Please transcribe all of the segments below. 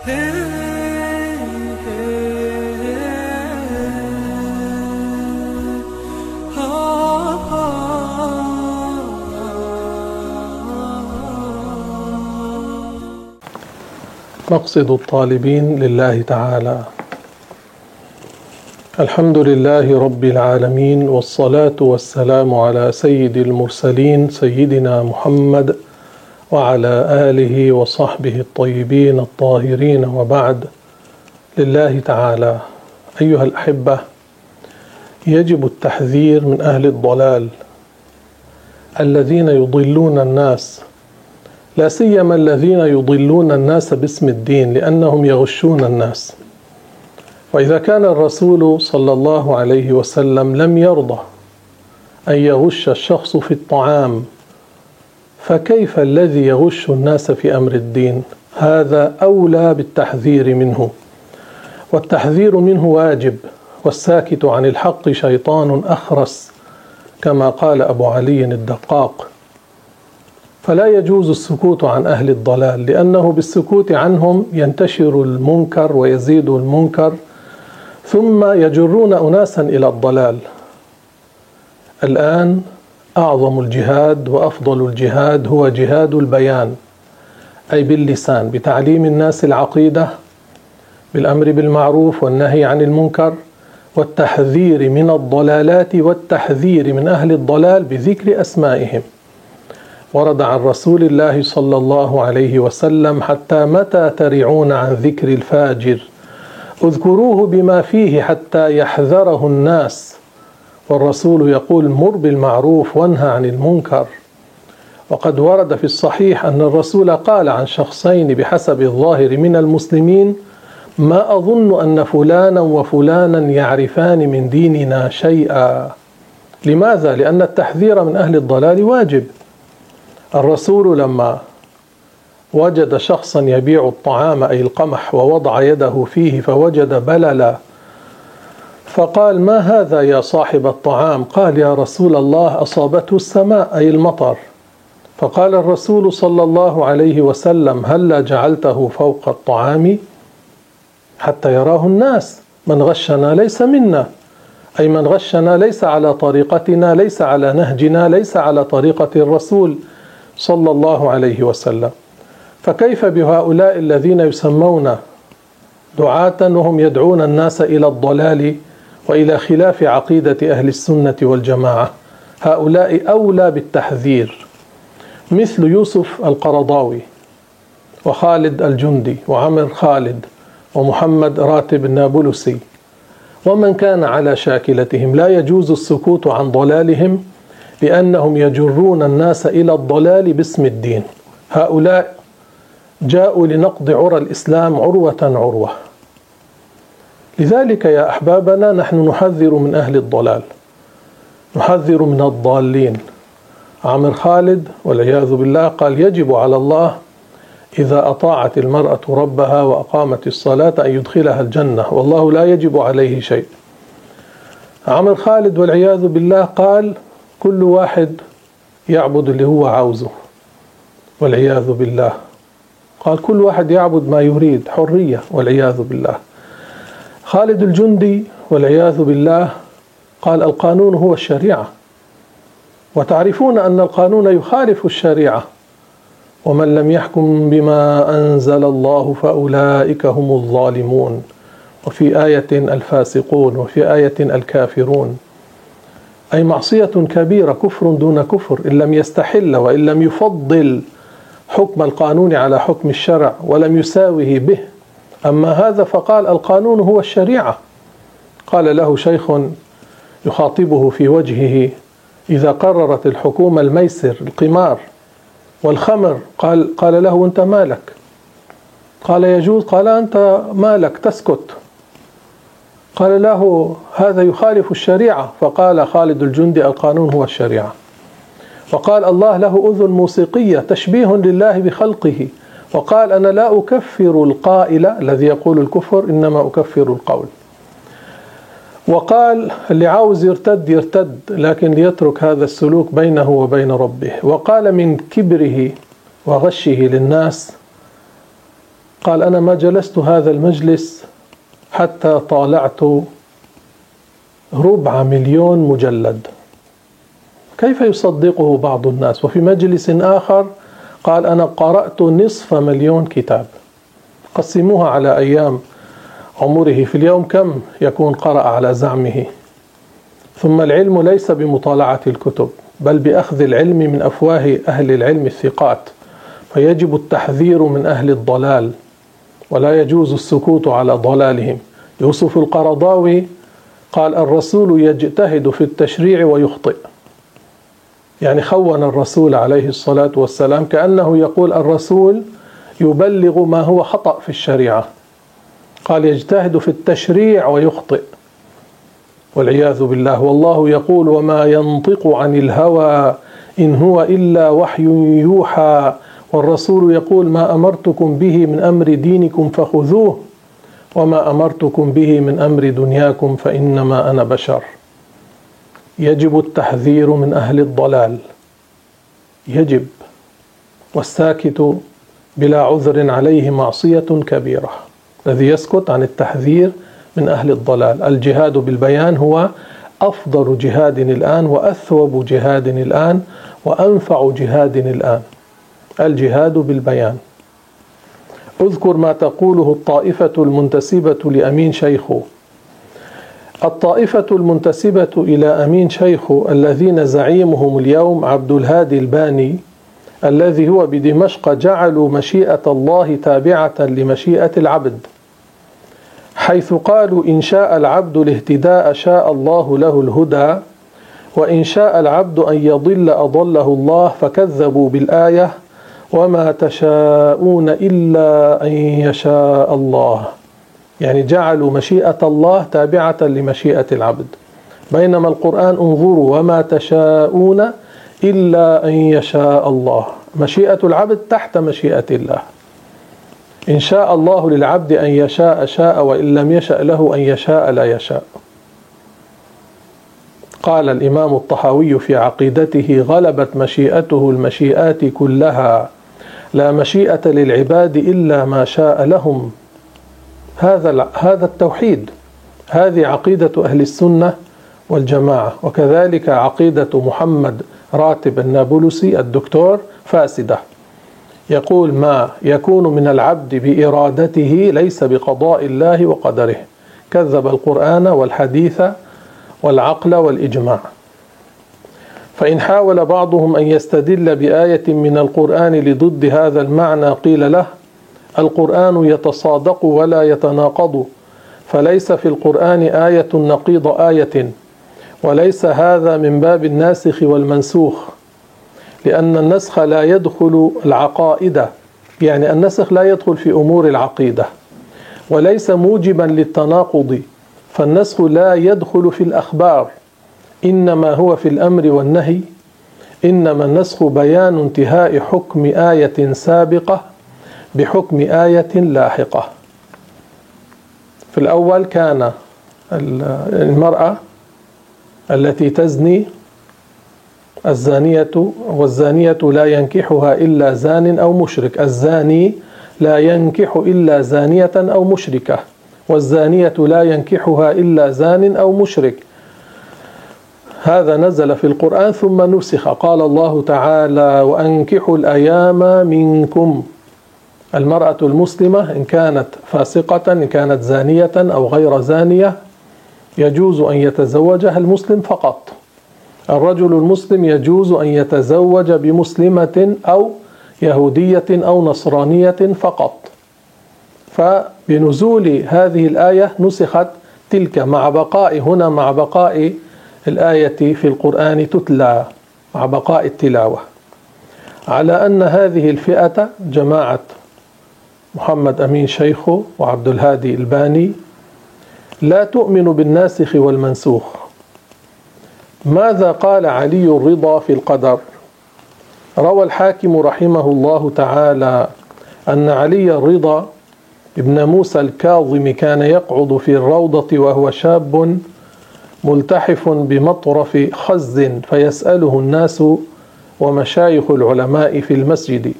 مقصد الطالبين لله تعالى. الحمد لله رب العالمين والصلاة والسلام على سيد المرسلين سيدنا محمد وعلى آله وصحبه الطيبين الطاهرين وبعد. لله تعالى. أيها الأحبة يجب التحذير من أهل الضلال الذين يضلون الناس. لا سيما الذين يضلون الناس باسم الدين لأنهم يغشون الناس. وإذا كان الرسول صلى الله عليه وسلم لم يرضى أن يغش الشخص في الطعام فكيف الذي يغش الناس في أمر الدين؟ هذا أولى بالتحذير منه. والتحذير منه واجب والساكت عن الحق شيطان أخرس كما قال أبو علي الدقاق. فلا يجوز السكوت عن أهل الضلال لأنه بالسكوت عنهم ينتشر المنكر ويزيد المنكر ثم يجرون اناسا إلى الضلال. الآن أعظم الجهاد وأفضل الجهاد هو جهاد البيان أي باللسان بتعليم الناس العقيدة بالأمر بالمعروف والنهي عن المنكر والتحذير من الضلالات والتحذير من أهل الضلال بذكر أسمائهم. ورد عن رسول الله صلى الله عليه وسلم حتى متى ترعون عن ذكر الفاجر؟ اذكروه بما فيه حتى يحذره الناس. والرسول يقول مر بالمعروف وانهى عن المنكر. وقد ورد في الصحيح أن الرسول قال عن شخصين بحسب الظاهر من المسلمين ما أظن أن فلانا وفلانا يعرفان من ديننا شيئا. لماذا؟ لأن التحذير من أهل الضلال واجب. الرسول لما وجد شخصا يبيع الطعام أي القمح ووضع يده فيه فوجد بللا فقال ما هذا يا صاحب الطعام؟ قال يا رسول الله أصابته السماء أي المطر. فقال الرسول صلى الله عليه وسلم هلا جعلته فوق الطعام حتى يراه الناس؟ من غشنا ليس منا. أي من غشنا ليس على طريقتنا ليس على نهجنا ليس على طريقة الرسول صلى الله عليه وسلم. فكيف بهؤلاء الذين يسمون دعاة وهم يدعون الناس إلى الضلال وإلى خلاف عقيدة أهل السنة والجماعة هؤلاء أولى بالتحذير مثل يوسف القرضاوي وخالد الجندي وعمر خالد ومحمد راتب النابلسي ومن كان على شاكلتهم. لا يجوز السكوت عن ضلالهم لأنهم يجرون الناس إلى الضلال باسم الدين. هؤلاء جاءوا لنقض عرى الإسلام عروة عروة. لذلك يا أحبابنا نحن نحذر من أهل الضلال نحذر من الضالين. عمر خالد والعياذ بالله قال يجب على الله إذا أطاعت المرأة ربها وأقامت الصلاة أن يدخلها الجنة والله لا يجب عليه شيء. عمر خالد والعياذ بالله قال كل واحد يعبد اللي هو عاوزه والعياذ بالله. قال كل واحد يعبد ما يريد حرية والعياذ بالله. خالد الجندي والعياذ بالله قال القانون هو الشريعة. وتعرفون أن القانون يخالف الشريعة. ومن لم يحكم بما أنزل الله فأولئك هم الظالمون. وفي آية الفاسقون وفي آية الكافرون. أي معصية كبيرة كفر دون كفر إن لم يستحل وإن لم يفضل حكم القانون على حكم الشرع ولم يساوه به. أما هذا فقال القانون هو الشريعة. قال له شيخ يخاطبه في وجهه إذا قررت الحكومة الميسر القمار والخمر قال قال له أنت مالك؟ قال يجوز قال أنت مالك تسكت. قال له هذا يخالف الشريعة. فقال خالد الجندي القانون هو الشريعة. وقال الله له أذن موسيقية تشبيه لله بخلقه. وقال أنا لا أكفر القائل الذي يقول الكفر إنما أكفر القول. وقال اللي عاوز يرتد يرتد لكن ليترك هذا السلوك بينه وبين ربه. وقال من كبره وغشه للناس قال أنا ما جلست هذا المجلس حتى طالعت ربع مليون مجلد. كيف يصدقه بعض الناس؟ وفي مجلس آخر قال أنا قرأت نصف مليون كتاب. قسموها على أيام عمره. في اليوم كم يكون قرأ على زعمه؟ ثم العلم ليس بمطالعة الكتب بل بأخذ العلم من أفواه أهل العلم الثقات. فيجب التحذير من أهل الضلال ولا يجوز السكوت على ضلالهم. يوسف القرضاوي قال الرسول يجتهد في التشريع ويخطئ. يعني خون الرسول عليه الصلاة والسلام كأنه يقول الرسول يبلغ ما هو خطأ في الشريعة. قال يجتهد في التشريع ويخطئ. والعياذ بالله والله يقول وما ينطق عن الهوى إن هو إلا وحي يوحى. والرسول يقول ما أمرتكم به من أمر دينكم فخذوه وما أمرتكم به من أمر دنياكم فإنما أنا بشر. يجب التحذير من أهل الضلال. يجب. والساكت بلا عذر عليه معصية كبيرة. الذي يسكت عن التحذير من أهل الضلال. الجهاد بالبيان هو أفضل جهاد الآن وأثوب جهاد الآن وأنفع جهاد الآن. الجهاد بالبيان. اذكر ما تقوله الطائفة المنتسبة لأمين شيخه الطائفة المنتسبة إلى أمين شيخ الذين زعيمهم اليوم عبد الهادي الباني الذي هو بدمشق جعلوا مشيئة الله تابعة لمشيئة العبد حيث قالوا إن شاء العبد الاهتداء شاء الله له الهدى وإن شاء العبد أن يضل أضله الله فكذبوا بالآية وما تشاءون إلا أن يشاء الله. يعني جعلوا مشيئة الله تابعة لمشيئة العبد. بينما القرآن انظروا وما تشاءون إلا أن يشاء الله. مشيئة العبد تحت مشيئة الله. إن شاء الله للعبد أن يشاء شاء وإن لم يشأ له أن يشاء لا يشاء. قال الإمام الطحاوي في عقيدته غلبت مشيئته المشيئات كلها. لا مشيئة للعباد إلا ما شاء لهم. هذا هذا التوحيد. هذه عقيدة أهل السنة والجماعة. وكذلك عقيدة محمد راتب النابلسي الدكتور فاسدة. يقول ما يكون من العبد بإرادته ليس بقضاء الله وقدره. كذب القرآن والحديث والعقل والإجماع. فإن حاول بعضهم أن يستدل بآية من القرآن لضد هذا المعنى قيل له القرآن يتصادق ولا يتناقض فليس في القرآن آية نقيض آية وليس هذا من باب الناسخ والمنسوخ لأن النسخ لا يدخل العقائد يعني النسخ لا يدخل في أمور العقيدة وليس موجبا للتناقض فالنسخ لا يدخل في الأخبار إنما هو في الأمر والنهي إنما النسخ بيان انتهاء حكم آية سابقة بحكم آية لاحقة. في الأول كان المرأة التي تزني الزانية والزانية لا ينكحها إلا زان أو مشرك. الزاني لا ينكح إلا زانية أو مشركة والزانية لا ينكحها إلا زان أو مشرك. هذا نزل في القرآن ثم نسخ. قال الله تعالى وأنكحوا الأيام منكم. المرأة المسلمة إن كانت فاسقة إن كانت زانية أو غير زانية يجوز أن يتزوجها المسلم فقط. الرجل المسلم يجوز أن يتزوج بمسلمة أو يهودية أو نصرانية فقط. فبنزول هذه الآية نسخت تلك مع بقاء هنا مع بقاء الآية في القرآن تتلى مع بقاء التلاوة. على أن هذه الفئة جماعة محمد أمين شيخه وعبد الهادي الباني. لا تؤمن بالناسخ والمنسوخ. ماذا قال علي الرضا في القدر؟ روى الحاكم رحمه الله تعالى أن علي الرضا ابن موسى الكاظم كان يقعد في الروضة وهو شاب ملتحف بمطرف خز فيسأله الناس ومشايخ العلماء في المسجد.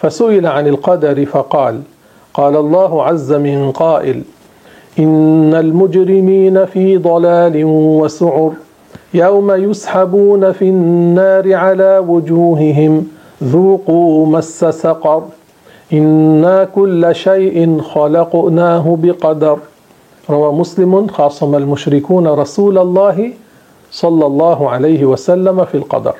فسئل عن القدر فقال قال الله عز من قائل إن المجرمين في ضلال وسعر يوم يسحبون في النار على وجوههم ذوقوا مس سقر إنا كل شيء خلقناه بقدر. روى مسلم خاصم المشركون رسول الله صلى الله عليه وسلم في القدر.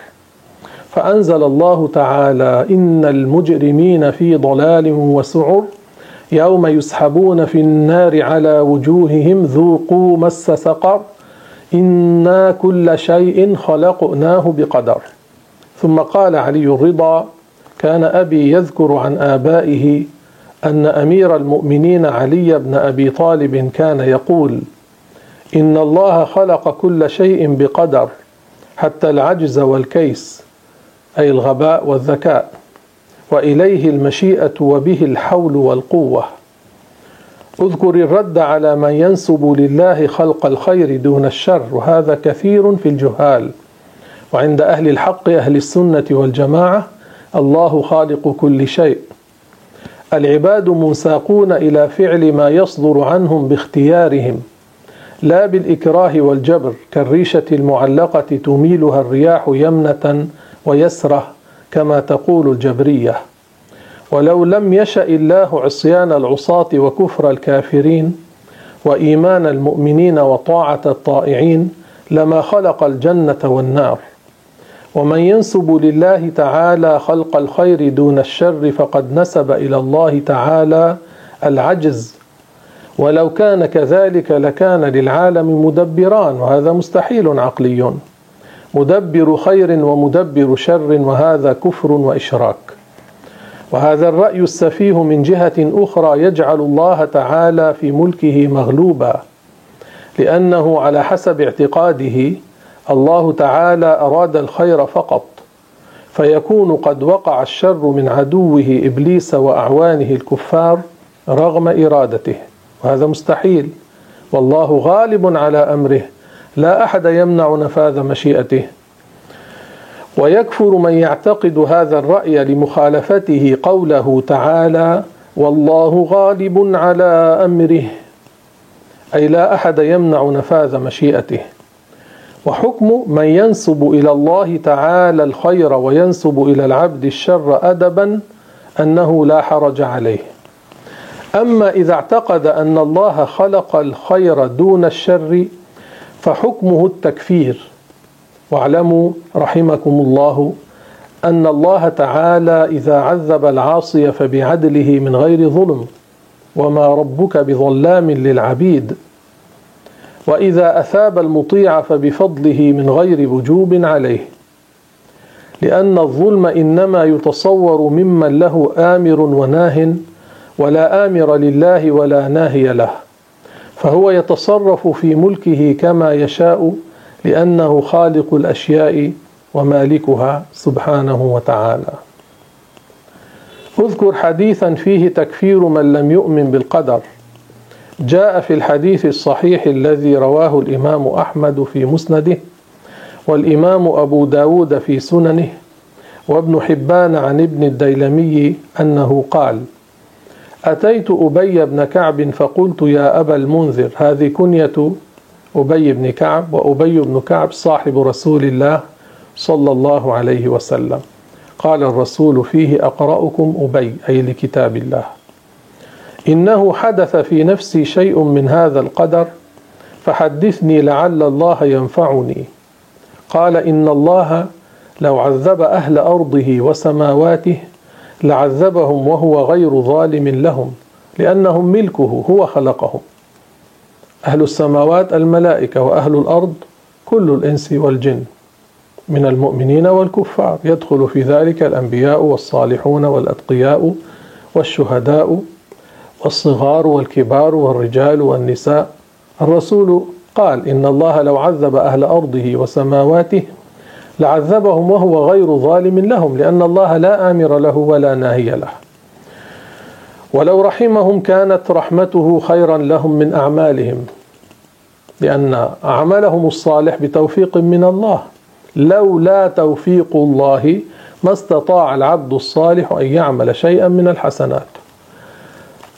فأنزل الله تعالى إن المجرمين في ضلال وسعر يوم يسحبون في النار على وجوههم ذوقوا مس سقر إنا كل شيء خلقناه بقدر. ثم قال علي الرضا كان أبي يذكر عن آبائه أن أمير المؤمنين علي بن أبي طالب كان يقول إن الله خلق كل شيء بقدر حتى العجز والكيس أي الغباء والذكاء وإليه المشيئة وبه الحول والقوة. اذكر الرد على من ينسب لله خلق الخير دون الشر وهذا كثير في الجهال. وعند أهل الحق أهل السنة والجماعة الله خالق كل شيء. العباد منساقون إلى فعل ما يصدر عنهم باختيارهم لا بالإكراه والجبر. كالريشة المعلقة تميلها الرياح يمنة ويسرة كما تقول الجبرية. ولو لم يشأ الله عصيان العصاة وكفر الكافرين وإيمان المؤمنين وطاعة الطائعين لما خلق الجنة والنار. ومن ينسب لله تعالى خلق الخير دون الشر فقد نسب إلى الله تعالى العجز. ولو كان كذلك لكان للعالم مدبران وهذا مستحيل عقلي. مدبر خير ومدبر شر وهذا كفر وإشراك. وهذا الرأي السفيه من جهة أخرى يجعل الله تعالى في ملكه مغلوبا لأنه على حسب اعتقاده الله تعالى أراد الخير فقط فيكون قد وقع الشر من عدوه إبليس وأعوانه الكفار رغم إرادته. وهذا مستحيل. والله غالب على أمره. لا أحد يمنع نفاذ مشيئته. ويكفر من يعتقد هذا الرأي لمخالفته قوله تعالى والله غالب على أمره. أي لا أحد يمنع نفاذ مشيئته. وحكم من ينسب إلى الله تعالى الخير وينسب إلى العبد الشر أدبا أنه لا حرج عليه. أما إذا اعتقد أن الله خلق الخير دون الشر فحكمه التكفير. واعلموا رحمكم الله أن الله تعالى إذا عذب العاصي فبعدله من غير ظلم وما ربك بظلام للعبيد. وإذا أثاب المطيع فبفضله من غير وجوب عليه. لأن الظلم إنما يتصور ممن له آمر وناه ولا آمر لله ولا ناهي له. فهو يتصرف في ملكه كما يشاء لأنه خالق الأشياء ومالكها سبحانه وتعالى. اذكر حديثا فيه تكفير من لم يؤمن بالقدر. جاء في الحديث الصحيح الذي رواه الإمام أحمد في مسنده والإمام أبو داود في سننه وابن حبان عن ابن الديلمي أنه قال أتيت أبي بن كعب فقلت يا أبا المنذر هذه كنية أبي بن كعب وأبي بن كعب صاحب رسول الله صلى الله عليه وسلم. قال الرسول فيه أقرأكم أبي أي لكتاب الله. إنه حدث في نفسي شيء من هذا القدر فحدثني لعل الله ينفعني. قال إن الله لو عذب أهل أرضه وسماواته لعذبهم وهو غير ظالم لهم لأنهم ملكه هو خلقهم. أهل السماوات الملائكة وأهل الأرض كل الإنس والجن من المؤمنين والكفار. يدخل في ذلك الأنبياء والصالحون والأتقياء والشهداء والصغار والكبار والرجال والنساء. الرسول قال إن الله لو عذب أهل أرضه وسماواته لعذبهم وهو غير ظالم لهم لأن الله لا آمر له ولا ناهي له. ولو رحمهم كانت رحمته خيرا لهم من أعمالهم لأن عملهم الصالح بتوفيق من الله. لولا توفيق الله ما استطاع العبد الصالح أن يعمل شيئا من الحسنات.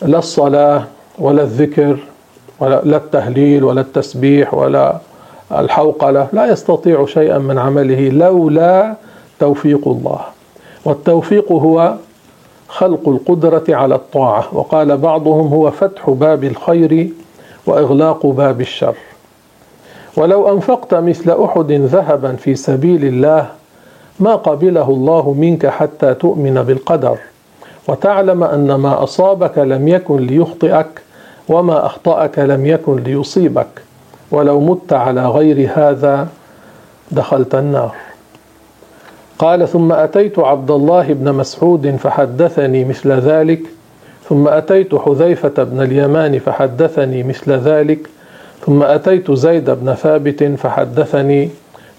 لا الصلاة ولا الذكر ولا لا التهليل ولا التسبيح ولا الحوقلة لا يستطيع شيئا من عمله لولا توفيق الله. والتوفيق هو خلق القدرة على الطاعة. وقال بعضهم هو فتح باب الخير وإغلاق باب الشر. ولو أنفقت مثل أحد ذهبا في سبيل الله ما قبله الله منك حتى تؤمن بالقدر. وتعلم أن ما أصابك لم يكن ليخطئك وما أخطأك لم يكن ليصيبك. ولو مت على غير هذا دخلت النار. قال ثم أتيت عبد الله بن مسعود فحدثني مثل ذلك ثم أتيت حذيفة بن اليمان فحدثني مثل ذلك ثم أتيت زيد بن ثابت فحدثني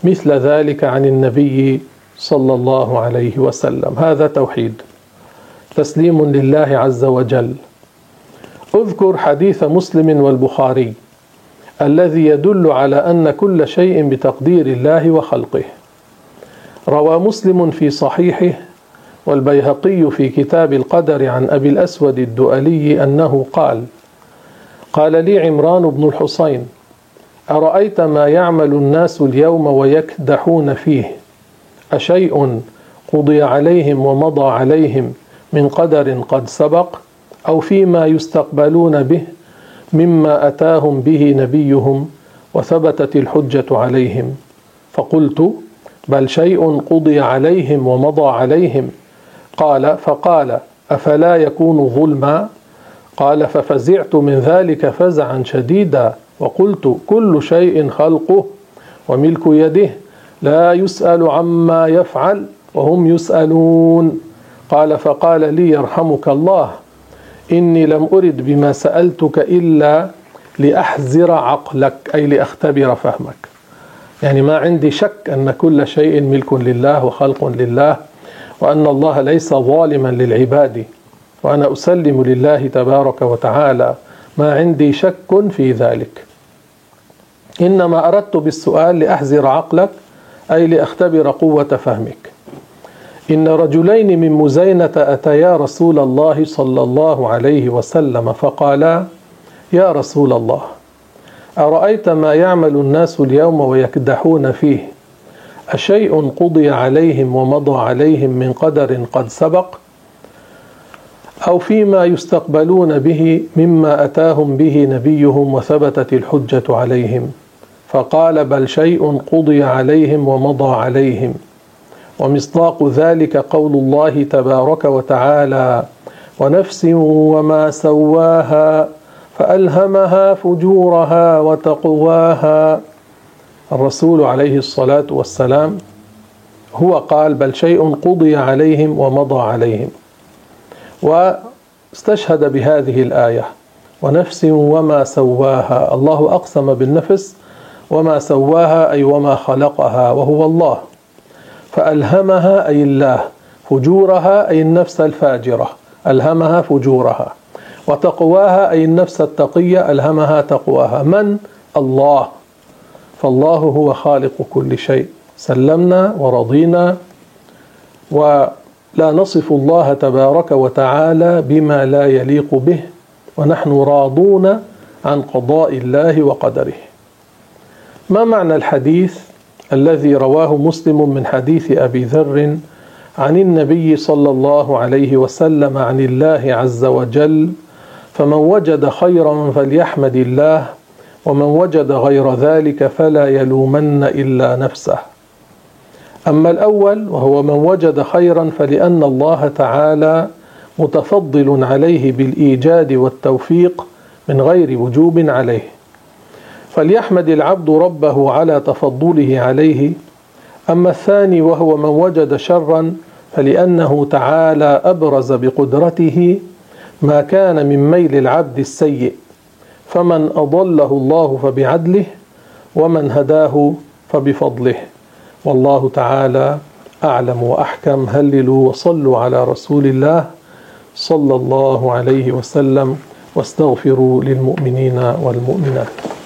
مثل ذلك عن النبي صلى الله عليه وسلم. هذا توحيد. تسليم لله عز وجل. اذكر حديث مسلم والبخاري. الذي يدل على أن كل شيء بتقدير الله وخلقه. روى مسلم في صحيحه والبيهقي في كتاب القدر عن أبي الأسود الدؤلي أنه قال قال لي عمران بن الحصين أرأيت ما يعمل الناس اليوم ويكدحون فيه؟ أشيء قضي عليهم ومضى عليهم من قدر قد سبق أو فيما يستقبلون به؟ مما أتاهم به نبيهم وثبتت الحجة عليهم. فقلت بل شيء قضي عليهم ومضى عليهم. قال فقال أفلا يكون ظلما؟ قال ففزعت من ذلك فزعا شديدا. وقلت كل شيء خلقه وملك يده لا يسأل عما يفعل وهم يسألون. قال فقال لي يرحمك الله. إني لم أرد بما سألتك إلا لأحزر عقلك أي لأختبر فهمك. يعني ما عندي شك أن كل شيء ملك لله وخلق لله وأن الله ليس ظالما للعباد وأنا أسلم لله تبارك وتعالى. ما عندي شك في ذلك. إنما أردت بالسؤال لأحزر عقلك أي لأختبر قوة فهمك. إن رجلين من مزينة أتيا رسول الله صلى الله عليه وسلم فقالا يا رسول الله أرأيت ما يعمل الناس اليوم ويكدحون فيه؟ أشيء قضي عليهم ومضى عليهم من قدر قد سبق؟ أو فيما يستقبلون به مما أتاهم به نبيهم وثبتت الحجة عليهم؟ فقال بل شيء قضي عليهم ومضى عليهم. ومصداق ذلك قول الله تبارك وتعالى ونفس وما سواها فألهمها فجورها وتقواها. الرسول عليه الصلاة والسلام هو قال بل شيء قضي عليهم ومضى عليهم. واستشهد بهذه الآية ونفس وما سواها. الله أقسم بالنفس وما سواها أي وما خلقها وهو الله. فألهمها أي الله فجورها أي النفس الفاجرة. ألهمها فجورها. وتقواها أي النفس التقية ألهمها تقواها. من؟ الله. فالله هو خالق كل شيء. سلمنا ورضينا. ولا نصف الله تبارك وتعالى بما لا يليق به ونحن راضون عن قضاء الله وقدره. ما معنى الحديث؟ الذي رواه مسلم من حديث أبي ذر عن النبي صلى الله عليه وسلم عن الله عز وجل فمن وجد خيرا فليحمد الله ومن وجد غير ذلك فلا يلومن إلا نفسه. أما الأول وهو من وجد خيرا فلأن الله تعالى متفضل عليه بالإيجاد والتوفيق من غير وجوب عليه. فليحمد العبد ربه على تفضله عليه. أما الثاني وهو من وجد شرا فلأنه تعالى أبرز بقدرته ما كان من ميل العبد السيء. فمن أضله الله فبعدله ومن هداه فبفضله. والله تعالى أعلم وأحكم. هللوا وصلوا على رسول الله صلى الله عليه وسلم واستغفروا للمؤمنين والمؤمنات.